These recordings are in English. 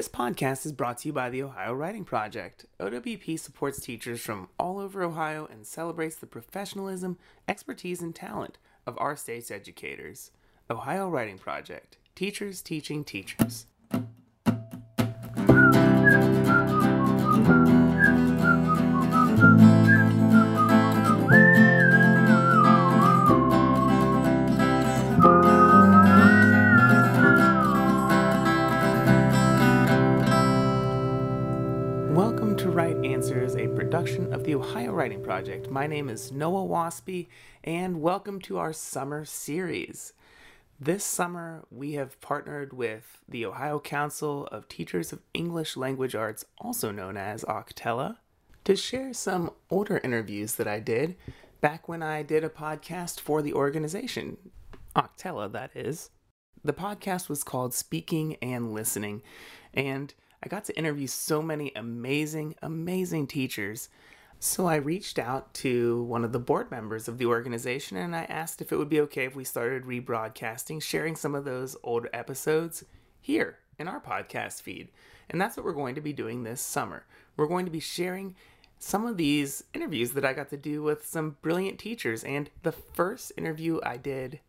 This podcast is brought to you by the Ohio Writing Project. OWP supports teachers from all over Ohio and celebrates the professionalism, expertise, and talent of our state's educators. Ohio Writing Project Teachers Teaching Teachers. Production of the Ohio Writing Project. My name is Noah Waspy, and welcome to our summer series. This summer, we have partnered with the Ohio Council of Teachers of English Language Arts, also known as OCTELA, to share some older interviews that I did back when I did a podcast for the organization. OCTELA, that is. The podcast was called Speaking and Listening, and I got to interview so many amazing, amazing teachers. So I reached out to one of the board members of the organization and I asked if it would be okay if we started rebroadcasting, sharing some of those old episodes here in our podcast feed. And that's what we're going to be doing this summer. We're going to be sharing some of these interviews that I got to do with some brilliant teachers. And the first interview I did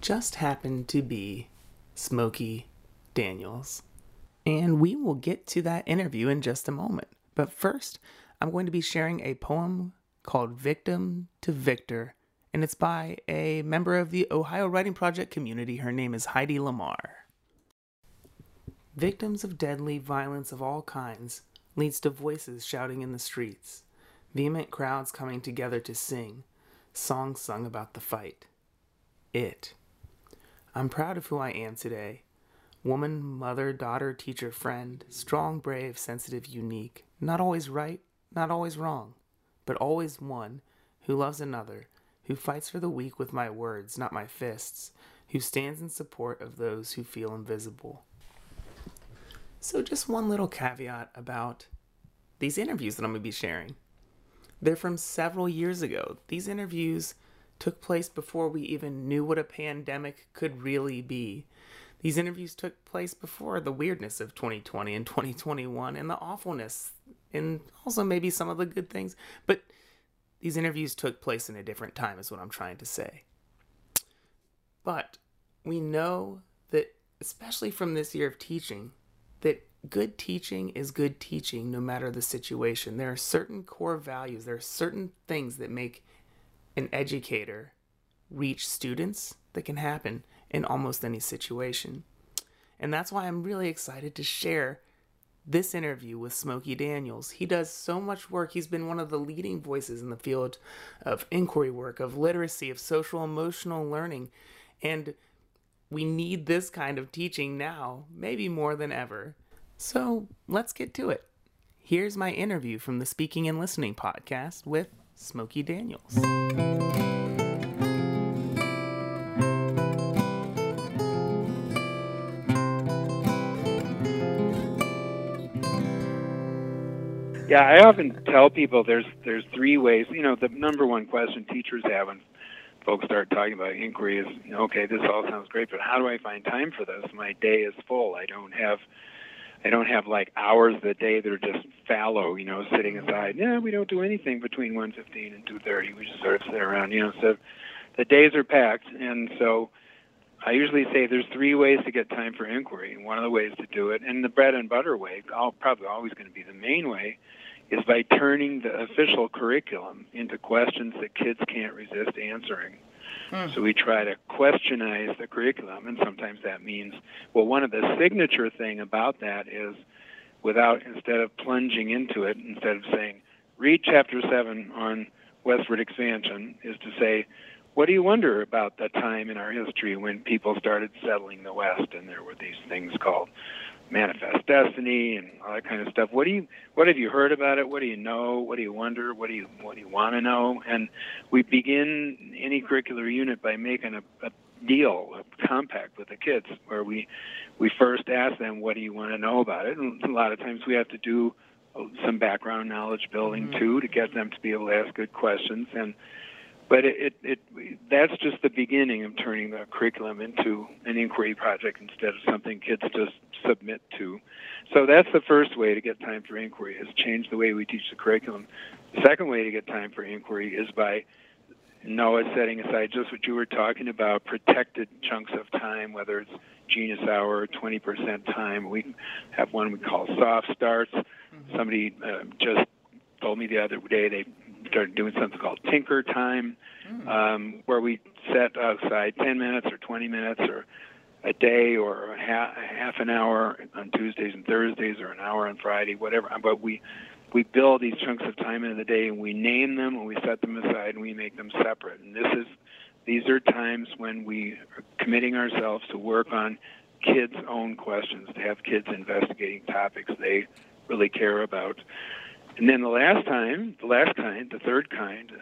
just happened to be Smokey Daniels. And we will get to that interview in just a moment. But first, I'm going to be sharing a poem called Victim to Victor, and it's by a member of the Ohio Writing Project community. Her name is Heidi Lamar. Victims of deadly violence of all kinds leads to voices shouting in the streets, vehement crowds coming together to sing, songs sung about the fight. It. I'm proud of who I am today. Woman, mother, daughter, teacher, friend, strong, brave, sensitive, unique, not always right, not always wrong, but always one who loves another, who fights for the weak with my words, not my fists, who stands in support of those who feel invisible. So, just one little caveat about these interviews that I'm going to be sharing. They're from several years ago. These interviews took place before we even knew what a pandemic could really be. These interviews took place before the weirdness of 2020 and 2021 and the awfulness and also maybe some of the good things. But these interviews took place in a different time, is what I'm trying to say. But we know that, especially from this year of teaching, that good teaching is good teaching no matter the situation. There are certain core values, there are certain things that make an educator reach students that can happen in almost any situation. And that's why I'm really excited to share this interview with Smokey Daniels. He does so much work. He's been one of the leading voices in the field of inquiry work, of literacy, of social emotional learning. And we need this kind of teaching now, maybe more than ever. So let's get to it. Here's my interview from the Speaking and Listening podcast with Smokey Daniels. Yeah, I often tell people there's there's three ways. You know, the number one question teachers have when folks start talking about inquiry is, you know, okay, this all sounds great, but how do I find time for this? My day is full. I don't have I don't have like hours of the day that are just fallow, you know, sitting mm-hmm. aside. Yeah, we don't do anything between 1:15 and 2:30. We just sort of sit around, you know. So the days are packed, and so I usually say there's three ways to get time for inquiry. And one of the ways to do it, and the bread and butter way, all, probably always going to be the main way, is by turning the official curriculum into questions that kids can't resist answering. Mm. So we try to questionize the curriculum, and sometimes that means, well, one of the signature thing about that is, without instead of plunging into it, instead of saying, read chapter seven on westward expansion, is to say, what do you wonder about the time in our history when people started settling the West and there were these things called manifest destiny and all that kind of stuff. What do you what have you heard about it? What do you know? What do you wonder? What do you what do you want to know? And we begin any curricular unit by making a, a deal, a compact with the kids where we we first ask them what do you want to know about it? And a lot of times we have to do some background knowledge building mm-hmm. too to get them to be able to ask good questions and but it, it, it that's just the beginning of turning the curriculum into an inquiry project instead of something kids just submit to. So that's the first way to get time for inquiry is change the way we teach the curriculum. The second way to get time for inquiry is by Noah setting aside just what you were talking about, protected chunks of time, whether it's genius hour, 20% time. We have one we call soft starts. Mm-hmm. Somebody uh, just told me the other day they started doing something called tinker time, mm. um, where we set aside 10 minutes or 20 minutes or a day or a half, half an hour on Tuesdays and Thursdays or an hour on Friday, whatever. But we we build these chunks of time in the day and we name them and we set them aside and we make them separate. And this is these are times when we are committing ourselves to work on kids' own questions, to have kids investigating topics they really care about. And then the last time, the last kind, the third kind,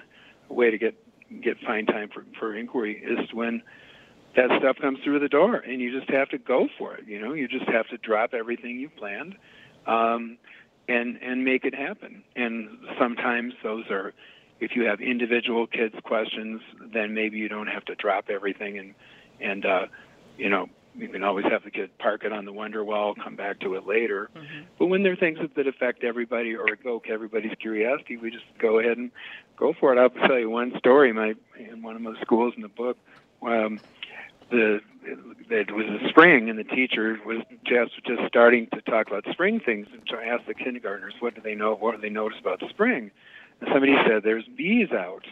a way to get get find time for, for inquiry is when that stuff comes through the door and you just have to go for it. You know, you just have to drop everything you've planned. Um, and and make it happen. And sometimes those are, if you have individual kids questions, then maybe you don't have to drop everything and and uh, you know you can always have the kid park it on the wonder wall, come back to it later. Mm-hmm. But when there are things that, affect everybody or evoke everybody's curiosity, we just go ahead and go for it. I'll tell you one story. My in one of my schools in the book. Um, the it was a spring and the teacher was just just starting to talk about spring things and so I asked the kindergartners what do they know what do they notice about spring and somebody said there's bees out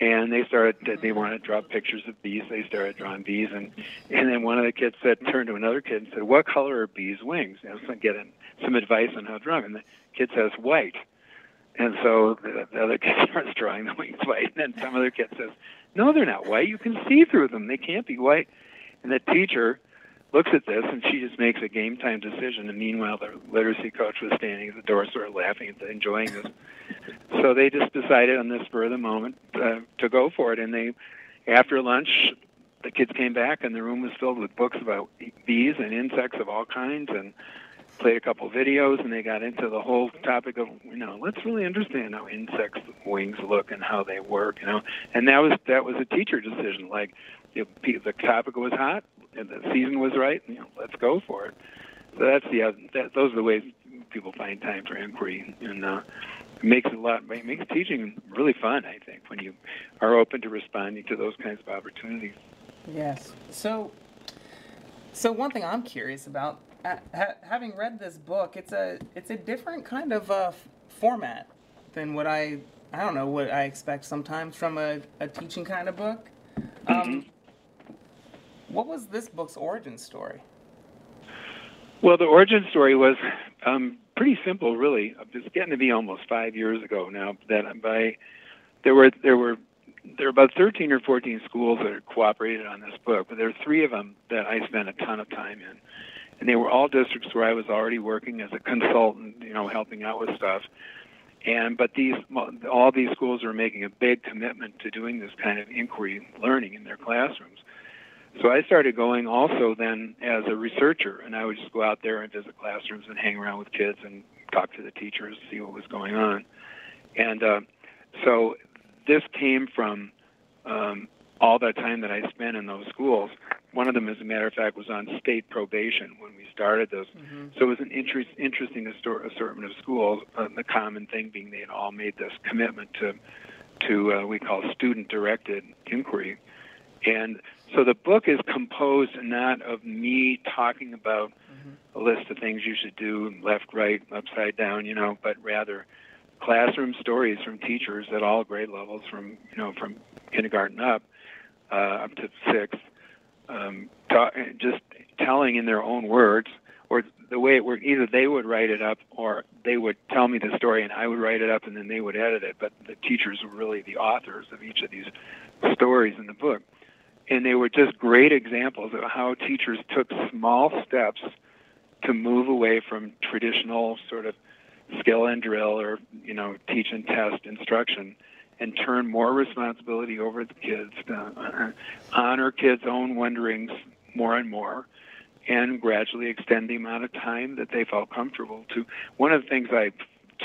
and they started they wanted to draw pictures of bees they started drawing bees and and then one of the kids said turned to another kid and said what color are bees wings and was getting some advice on how to draw them and the kid says white and so the, the other kid starts drawing the wings white and then some other kid says no, they're not white. You can see through them. They can't be white. And the teacher looks at this and she just makes a game time decision. And meanwhile, the literacy coach was standing at the door, sort of laughing, and enjoying this. so they just decided on the spur of the moment uh, to go for it. And they, after lunch, the kids came back and the room was filled with books about bees and insects of all kinds and played a couple videos and they got into the whole topic of you know let's really understand how insects wings look and how they work you know and that was that was a teacher decision like the, the topic was hot and the season was right you know let's go for it so that's the uh, that, those are the ways people find time for inquiry and uh it makes it a lot it makes teaching really fun i think when you are open to responding to those kinds of opportunities yes so so one thing i'm curious about ha- having read this book, it's a it's a different kind of uh, format than what I I don't know what I expect sometimes from a, a teaching kind of book. Um, mm-hmm. What was this book's origin story? Well, the origin story was um, pretty simple, really. It's getting to be almost five years ago now. That by there were there were there were about 13 or 14 schools that cooperated on this book, but there are three of them that I spent a ton of time in and they were all districts where I was already working as a consultant, you know, helping out with stuff. And but these all these schools are making a big commitment to doing this kind of inquiry learning in their classrooms. So I started going also then as a researcher, and I would just go out there and visit classrooms and hang around with kids and talk to the teachers, see what was going on. And uh, so this came from um, all that time that I spent in those schools. One of them, as a matter of fact, was on state probation when we started those. Mm-hmm. So it was an interest, interesting assortment of schools. Uh, the common thing being they had all made this commitment to, to uh, we call student-directed inquiry, and so the book is composed not of me talking about mm-hmm. a list of things you should do, left, right, upside down, you know, but rather classroom stories from teachers at all grade levels, from you know from kindergarten up, uh, up to sixth um, talk, just telling in their own words, or the way it worked. Either they would write it up, or they would tell me the story, and I would write it up, and then they would edit it. But the teachers were really the authors of each of these stories in the book, and they were just great examples of how teachers took small steps to move away from traditional sort of skill and drill or you know teach and test instruction and turn more responsibility over to kids, to uh, honor kids' own wonderings more and more, and gradually extend the amount of time that they felt comfortable to. One of the things I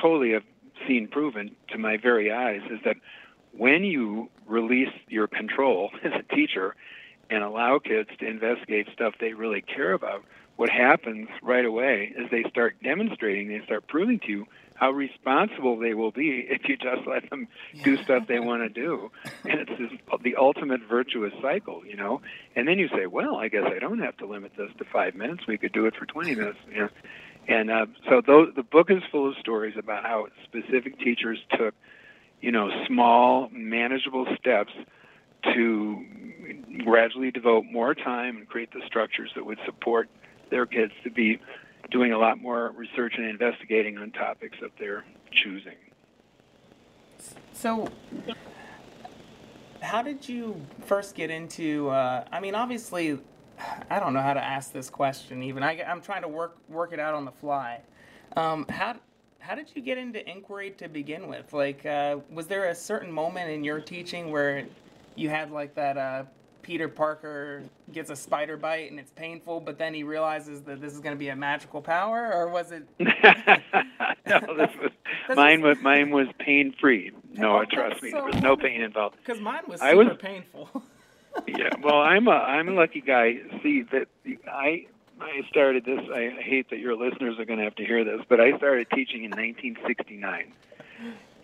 totally have seen proven to my very eyes is that when you release your control as a teacher and allow kids to investigate stuff they really care about, what happens right away is they start demonstrating, they start proving to you how responsible they will be if you just let them do stuff they want to do. And it's this, the ultimate virtuous cycle, you know. And then you say, well, I guess I don't have to limit this to five minutes. We could do it for 20 minutes. You know? And uh, so those, the book is full of stories about how specific teachers took, you know, small, manageable steps to gradually devote more time and create the structures that would support their kids to be doing a lot more research and investigating on topics of their choosing. So, how did you first get into? Uh, I mean, obviously, I don't know how to ask this question. Even I, am trying to work work it out on the fly. Um, how how did you get into inquiry to begin with? Like, uh, was there a certain moment in your teaching where you had like that uh, Peter Parker gets a spider bite and it's painful, but then he realizes that this is going to be a magical power, or was it? no, this was mine. Was mine was pain free. No, oh, trust me, so there was no pain involved. Because mine was super was, painful. yeah, well, I'm a I'm a lucky guy. See that I I started this. I hate that your listeners are going to have to hear this, but I started teaching in 1969.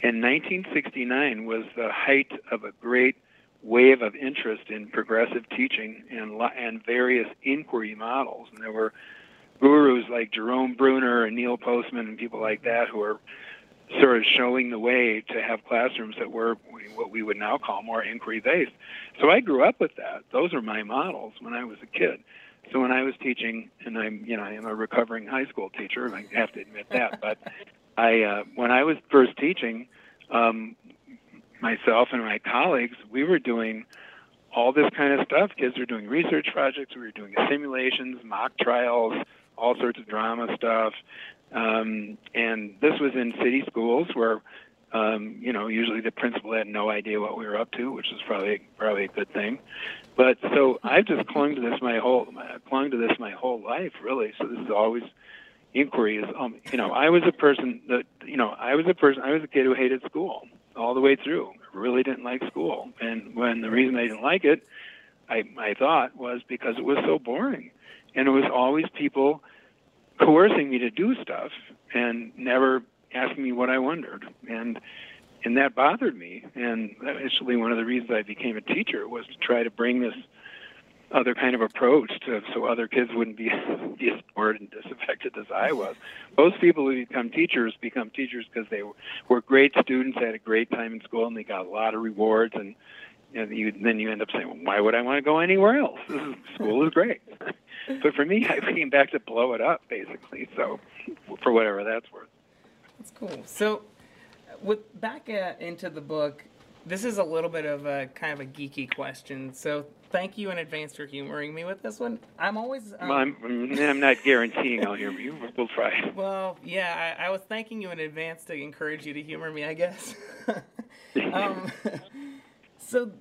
And 1969 was the height of a great wave of interest in progressive teaching and and various inquiry models. And there were gurus like Jerome Bruner and Neil Postman and people like that who are sort of showing the way to have classrooms that were what we would now call more inquiry based. So I grew up with that. Those are my models when I was a kid. So when I was teaching, and I'm you know I'm a recovering high school teacher, I have to admit that, but I uh, when I was first teaching, um, myself and my colleagues, we were doing all this kind of stuff. Kids were doing research projects, we were doing simulations, mock trials, all sorts of drama stuff. Um, and this was in city schools where, um, you know, usually the principal had no idea what we were up to, which is probably probably a good thing. But so I've just clung to this my whole clung to this my whole life, really. So this is always inquiry is um, you know I was a person that you know I was a person I was a kid who hated school all the way through. Really didn't like school, and when the reason I didn't like it, I I thought was because it was so boring, and it was always people coercing me to do stuff and never asking me what I wondered, and and that bothered me. And actually, one of the reasons I became a teacher was to try to bring this other kind of approach to so other kids wouldn't be as bored and disaffected as I was. Most people who become teachers become teachers because they were great students, had a great time in school, and they got a lot of rewards. And, and you, then you end up saying, well, "Why would I want to go anywhere else? This is, school is great." but for me, I came back to blow it up, basically. So, for whatever that's worth. That's cool. So, with back uh, into the book, this is a little bit of a kind of a geeky question. So thank you in advance for humoring me with this one. I'm always. Um, well, I'm, I'm not guaranteeing I'll humor you. We'll try. Well, yeah, I, I, was thanking you in advance to encourage you to humor me, I guess. um, so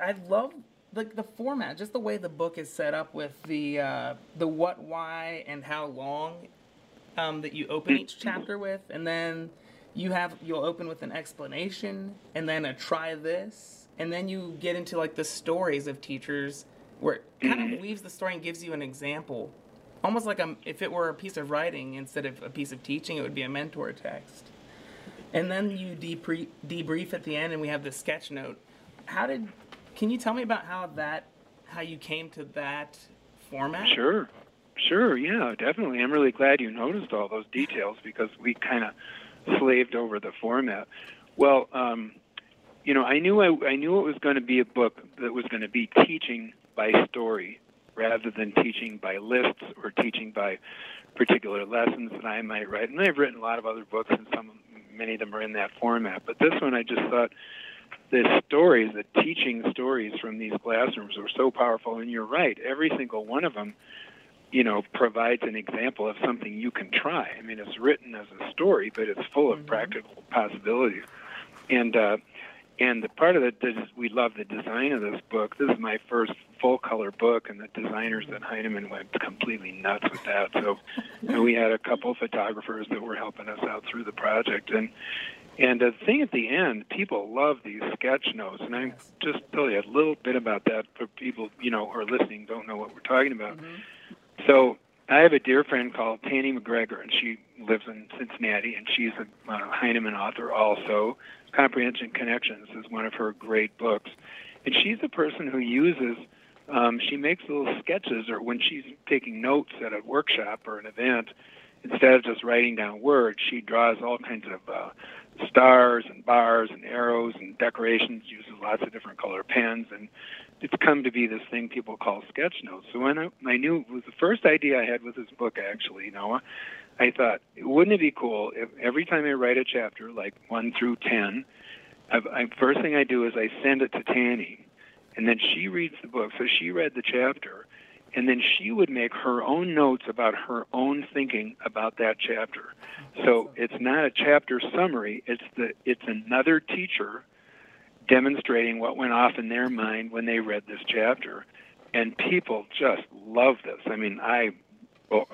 I love the the format, just the way the book is set up with the uh, the what, why, and how long um, that you open each chapter with, and then you have you'll open with an explanation and then a try this and then you get into like the stories of teachers where it kind of mm-hmm. weaves the story and gives you an example. Almost like a, if it were a piece of writing instead of a piece of teaching it would be a mentor text. And then you debrief, debrief at the end and we have the sketch note. How did can you tell me about how that how you came to that format? Sure sure yeah definitely i'm really glad you noticed all those details because we kind of slaved over the format. Well, um, you know, I knew I, I knew it was going to be a book that was going to be teaching by story rather than teaching by lists or teaching by particular lessons that I might write. And I've written a lot of other books, and some many of them are in that format. But this one, I just thought the stories, the teaching stories from these classrooms were so powerful. And you're right, every single one of them you know, provides an example of something you can try. I mean, it's written as a story, but it's full of mm-hmm. practical possibilities. And uh, and the part of it is we love the design of this book. This is my first full color book, and the designers at Heinemann went completely nuts with that. So and we had a couple of photographers that were helping us out through the project, and and the thing at the end, people love these sketch notes, and I just tell you a little bit about that for people you know who are listening don't know what we're talking about. Mm-hmm. So I have a dear friend called Tanny McGregor, and she lives in Cincinnati, and she's a uh, Heinemann author also. Comprehension Connections is one of her great books, and she's a person who uses. Um, she makes little sketches, or when she's taking notes at a workshop or an event, instead of just writing down words, she draws all kinds of uh, stars and bars and arrows and decorations. Uses lots of different color pens, and it's come to be this thing people call sketch notes. So when I, I knew it was the first idea I had with this book, actually, Noah, I thought, wouldn't it be cool if every time I write a chapter, like one through ten, I, I, first thing I do is I send it to Tanny, and then she reads the book. So she read the chapter, and then she would make her own notes about her own thinking about that chapter. So it's not a chapter summary; it's the it's another teacher demonstrating what went off in their mind when they read this chapter. And people just love this. I mean, I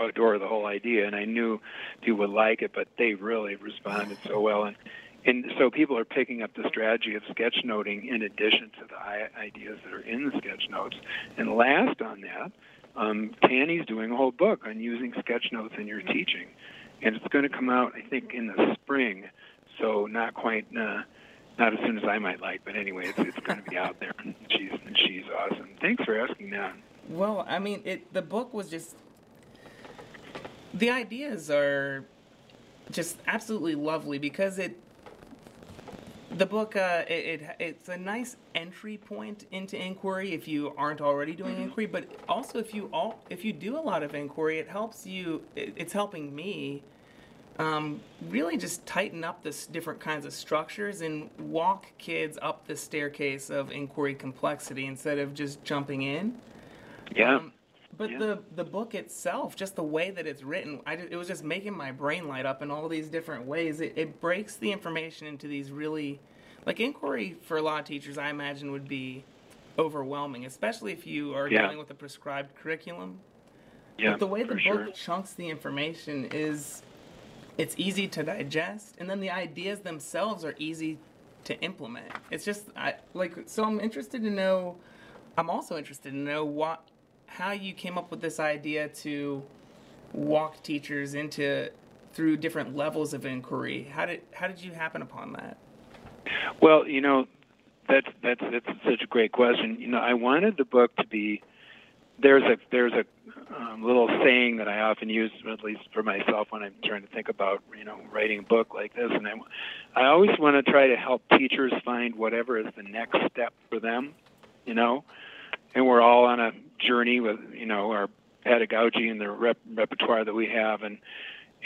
adore the whole idea, and I knew people would like it, but they really responded so well. And and so people are picking up the strategy of sketchnoting in addition to the ideas that are in the sketch notes. And last on that, um, Tanny's doing a whole book on using sketch notes in your teaching, and it's going to come out, I think, in the spring. So not quite. Uh, not as soon as I might like, but anyway, it's, it's going to be out there. And she's and she's awesome. Thanks for asking that. Well, I mean, it the book was just the ideas are just absolutely lovely because it the book uh, it, it, it's a nice entry point into inquiry if you aren't already doing mm-hmm. inquiry but also if you all if you do a lot of inquiry it helps you it, it's helping me um, really just tighten up this different kinds of structures and walk kids up the staircase of inquiry complexity instead of just jumping in yeah um, but yeah. the the book itself, just the way that it's written, I it was just making my brain light up in all these different ways. It, it breaks the information into these really, like inquiry for law teachers, I imagine would be overwhelming, especially if you are yeah. dealing with a prescribed curriculum. Yeah, but the way the book sure. chunks the information is, it's easy to digest, and then the ideas themselves are easy to implement. It's just I like so I'm interested to know. I'm also interested to know what how you came up with this idea to walk teachers into through different levels of inquiry. How did how did you happen upon that? Well, you know, that's that's that's such a great question. You know, I wanted the book to be there's a there's a um, little saying that I often use, at least for myself, when I'm trying to think about you know writing a book like this, and I I always want to try to help teachers find whatever is the next step for them, you know, and we're all on a journey with you know our pedagogy and the rep- repertoire that we have, and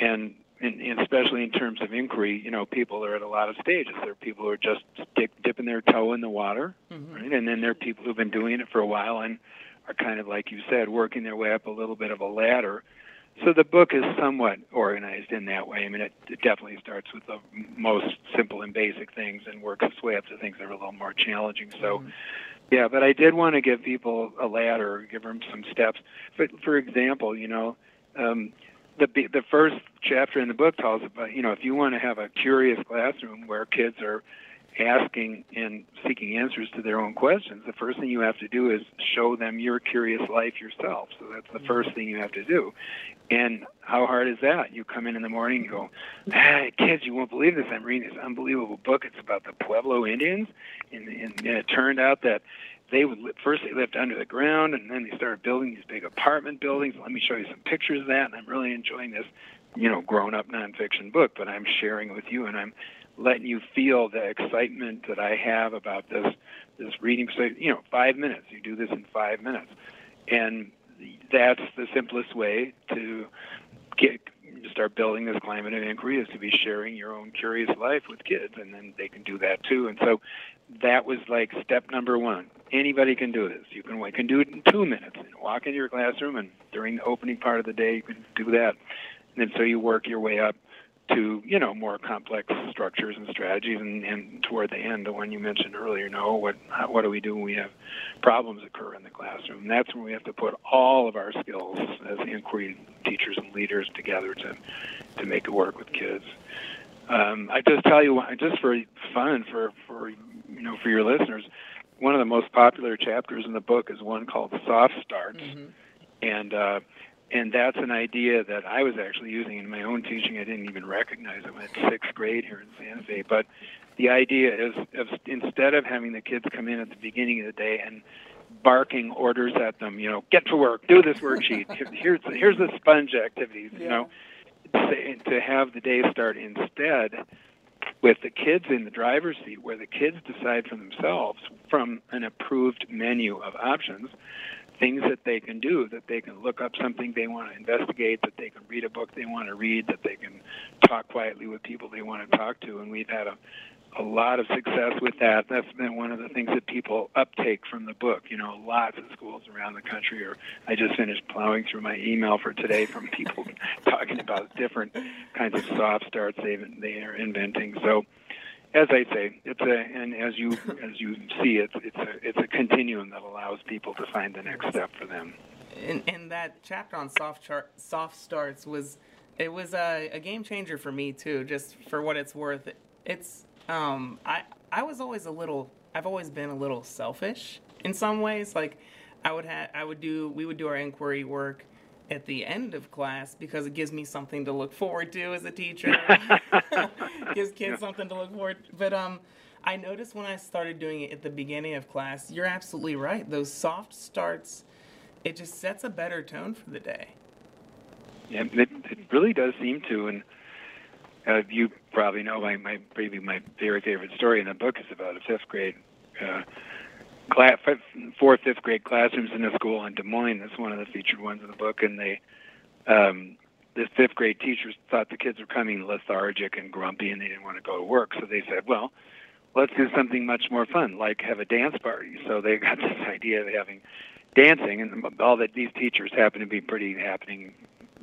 and and, and especially in terms of inquiry, you know, people are at a lot of stages. There are people who are just stick, dipping their toe in the water, mm-hmm. right? And then there are people who've been doing it for a while and are kind of like you said, working their way up a little bit of a ladder. So the book is somewhat organized in that way. I mean, it, it definitely starts with the most simple and basic things and works its way up to things that are a little more challenging. So. Mm-hmm yeah, but I did want to give people a ladder, give them some steps. But for example, you know, um, the the first chapter in the book tells about you know if you want to have a curious classroom where kids are asking and seeking answers to their own questions, the first thing you have to do is show them your curious life yourself. So that's the first thing you have to do. And how hard is that? You come in in the morning and go, hey, kids, you won't believe this. I'm reading this unbelievable book. It's about the Pueblo Indians. And, and, and it turned out that they would first they lived under the ground and then they started building these big apartment buildings. Let me show you some pictures of that. And I'm really enjoying this, you know, grown up nonfiction book, but I'm sharing with you and I'm letting you feel the excitement that I have about this this reading. So you know, five minutes. You do this in five minutes, and that's the simplest way to get to start building this climate of inquiry is to be sharing your own curious life with kids, and then they can do that too. And so that was like step number one. Anybody can do this. You can, you can do it in two minutes. Walk into your classroom, and during the opening part of the day, you can do that. And then so you work your way up to you know more complex structures and strategies and, and toward the end the one you mentioned earlier no what what do we do when we have problems occur in the classroom? And that's when we have to put all of our skills as inquiry teachers and leaders together to to make it work with kids. Um, I just tell you just for fun for for you know for your listeners one of the most popular chapters in the book is one called soft starts. Mm-hmm. and uh, and that's an idea that I was actually using in my own teaching. I didn't even recognize it at sixth grade here in Santa Fe. But the idea is, of instead of having the kids come in at the beginning of the day and barking orders at them, you know, get to work, do this worksheet. Here's here's the sponge activities. You know, to have the day start instead with the kids in the driver's seat, where the kids decide for themselves from an approved menu of options things that they can do that they can look up something they want to investigate that they can read a book they want to read that they can talk quietly with people they want to talk to and we've had a a lot of success with that. That's been one of the things that people uptake from the book. You know, lots of schools around the country Or I just finished plowing through my email for today from people talking about different kinds of soft starts they they are inventing. So as I say, it's a and as you as you see, it's it's a it's a continuum that allows people to find the next step for them. And, and that chapter on soft chart, soft starts was it was a, a game changer for me too. Just for what it's worth, it's um I I was always a little I've always been a little selfish in some ways. Like I would have I would do we would do our inquiry work at the end of class because it gives me something to look forward to as a teacher. gives kids something to look forward to. But um, I noticed when I started doing it at the beginning of class, you're absolutely right. Those soft starts, it just sets a better tone for the day. Yeah, it, it really does seem to. And uh, you probably know my, my maybe my very favorite story in the book is about a fifth grade uh, class, fourth, fifth grade classrooms in a school in Des Moines. That's one of the featured ones in the book, and they, um, the fifth grade teachers thought the kids were coming lethargic and grumpy, and they didn't want to go to work. So they said, well, let's do something much more fun, like have a dance party. So they got this idea of having dancing, and all that these teachers happen to be pretty happening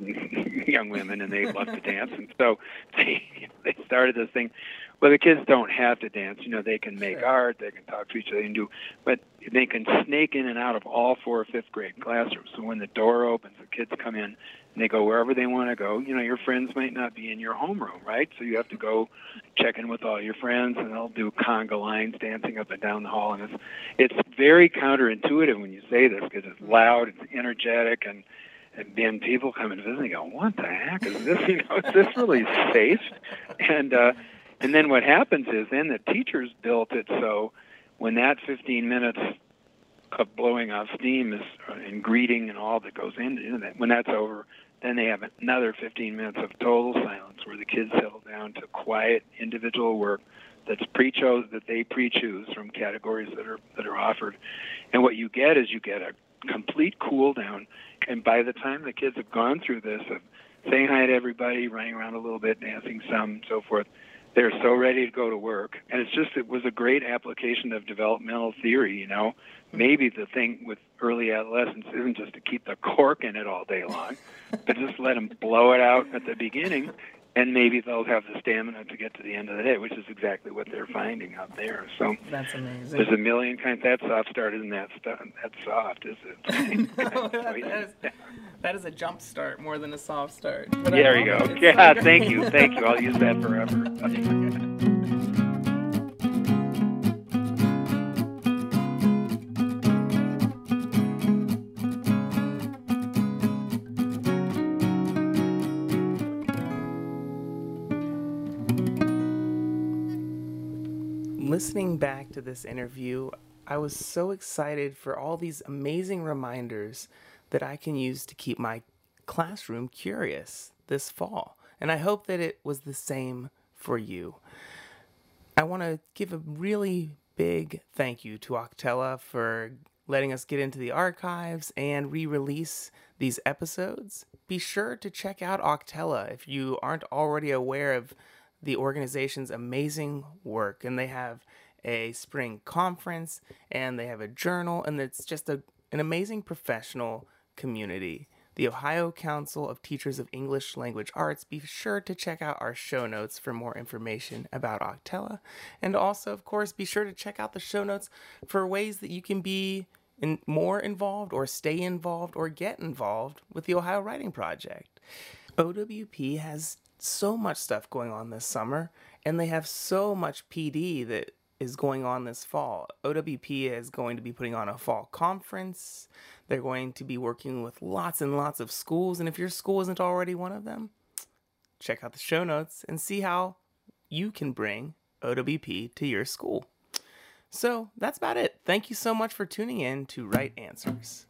young women, and they love to dance, and so they they started this thing well, the kids don't have to dance. You know, they can make sure. art, they can talk to each other, and do, but they can snake in and out of all four fifth grade classrooms. So when the door opens, the kids come in and they go wherever they want to go. You know, your friends might not be in your homeroom, right? So you have to go check in with all your friends, and they'll do conga lines dancing up and down the hall. And it's it's very counterintuitive when you say this because it's loud, it's energetic, and and then people come and visit and go, "What the heck is this? You know, is this really safe?" And uh, and then what happens is then the teachers built it so when that 15 minutes of blowing off steam is uh, and greeting and all that goes into that, when that's over, then they have another 15 minutes of total silence where the kids settle down to quiet individual work that's pre-chose that they pre-choose from categories that are that are offered. And what you get is you get a complete cool down. And by the time the kids have gone through this of saying hi to everybody, running around a little bit, dancing some, and so forth, they're so ready to go to work. And it's just it was a great application of developmental theory you know. Maybe the thing with early adolescence isn't just to keep the cork in it all day long but just let them blow it out at the beginning and maybe they'll have the stamina to get to the end of the day, which is exactly what they're finding out there. So that's amazing. There's a million kinds. That soft started and that stuff. That soft is it? no, that, is, that is a jump start more than a soft start. But there you go. Yeah, so thank you, thank you. I'll use that forever. listening back to this interview, I was so excited for all these amazing reminders that I can use to keep my classroom curious this fall. And I hope that it was the same for you. I want to give a really big thank you to OCTELA for letting us get into the archives and re release these episodes. Be sure to check out OCTELA if you aren't already aware of the organization's amazing work. And they have a spring conference and they have a journal, and it's just a, an amazing professional community the Ohio Council of Teachers of English Language Arts. Be sure to check out our show notes for more information about OCTELA. And also, of course, be sure to check out the show notes for ways that you can be in more involved or stay involved or get involved with the Ohio Writing Project. OWP has so much stuff going on this summer, and they have so much PD that is going on this fall. OWP is going to be putting on a fall conference. They're going to be working with lots and lots of schools, and if your school isn't already one of them, check out the show notes and see how you can bring OWP to your school. So that's about it. Thank you so much for tuning in to Write Answers.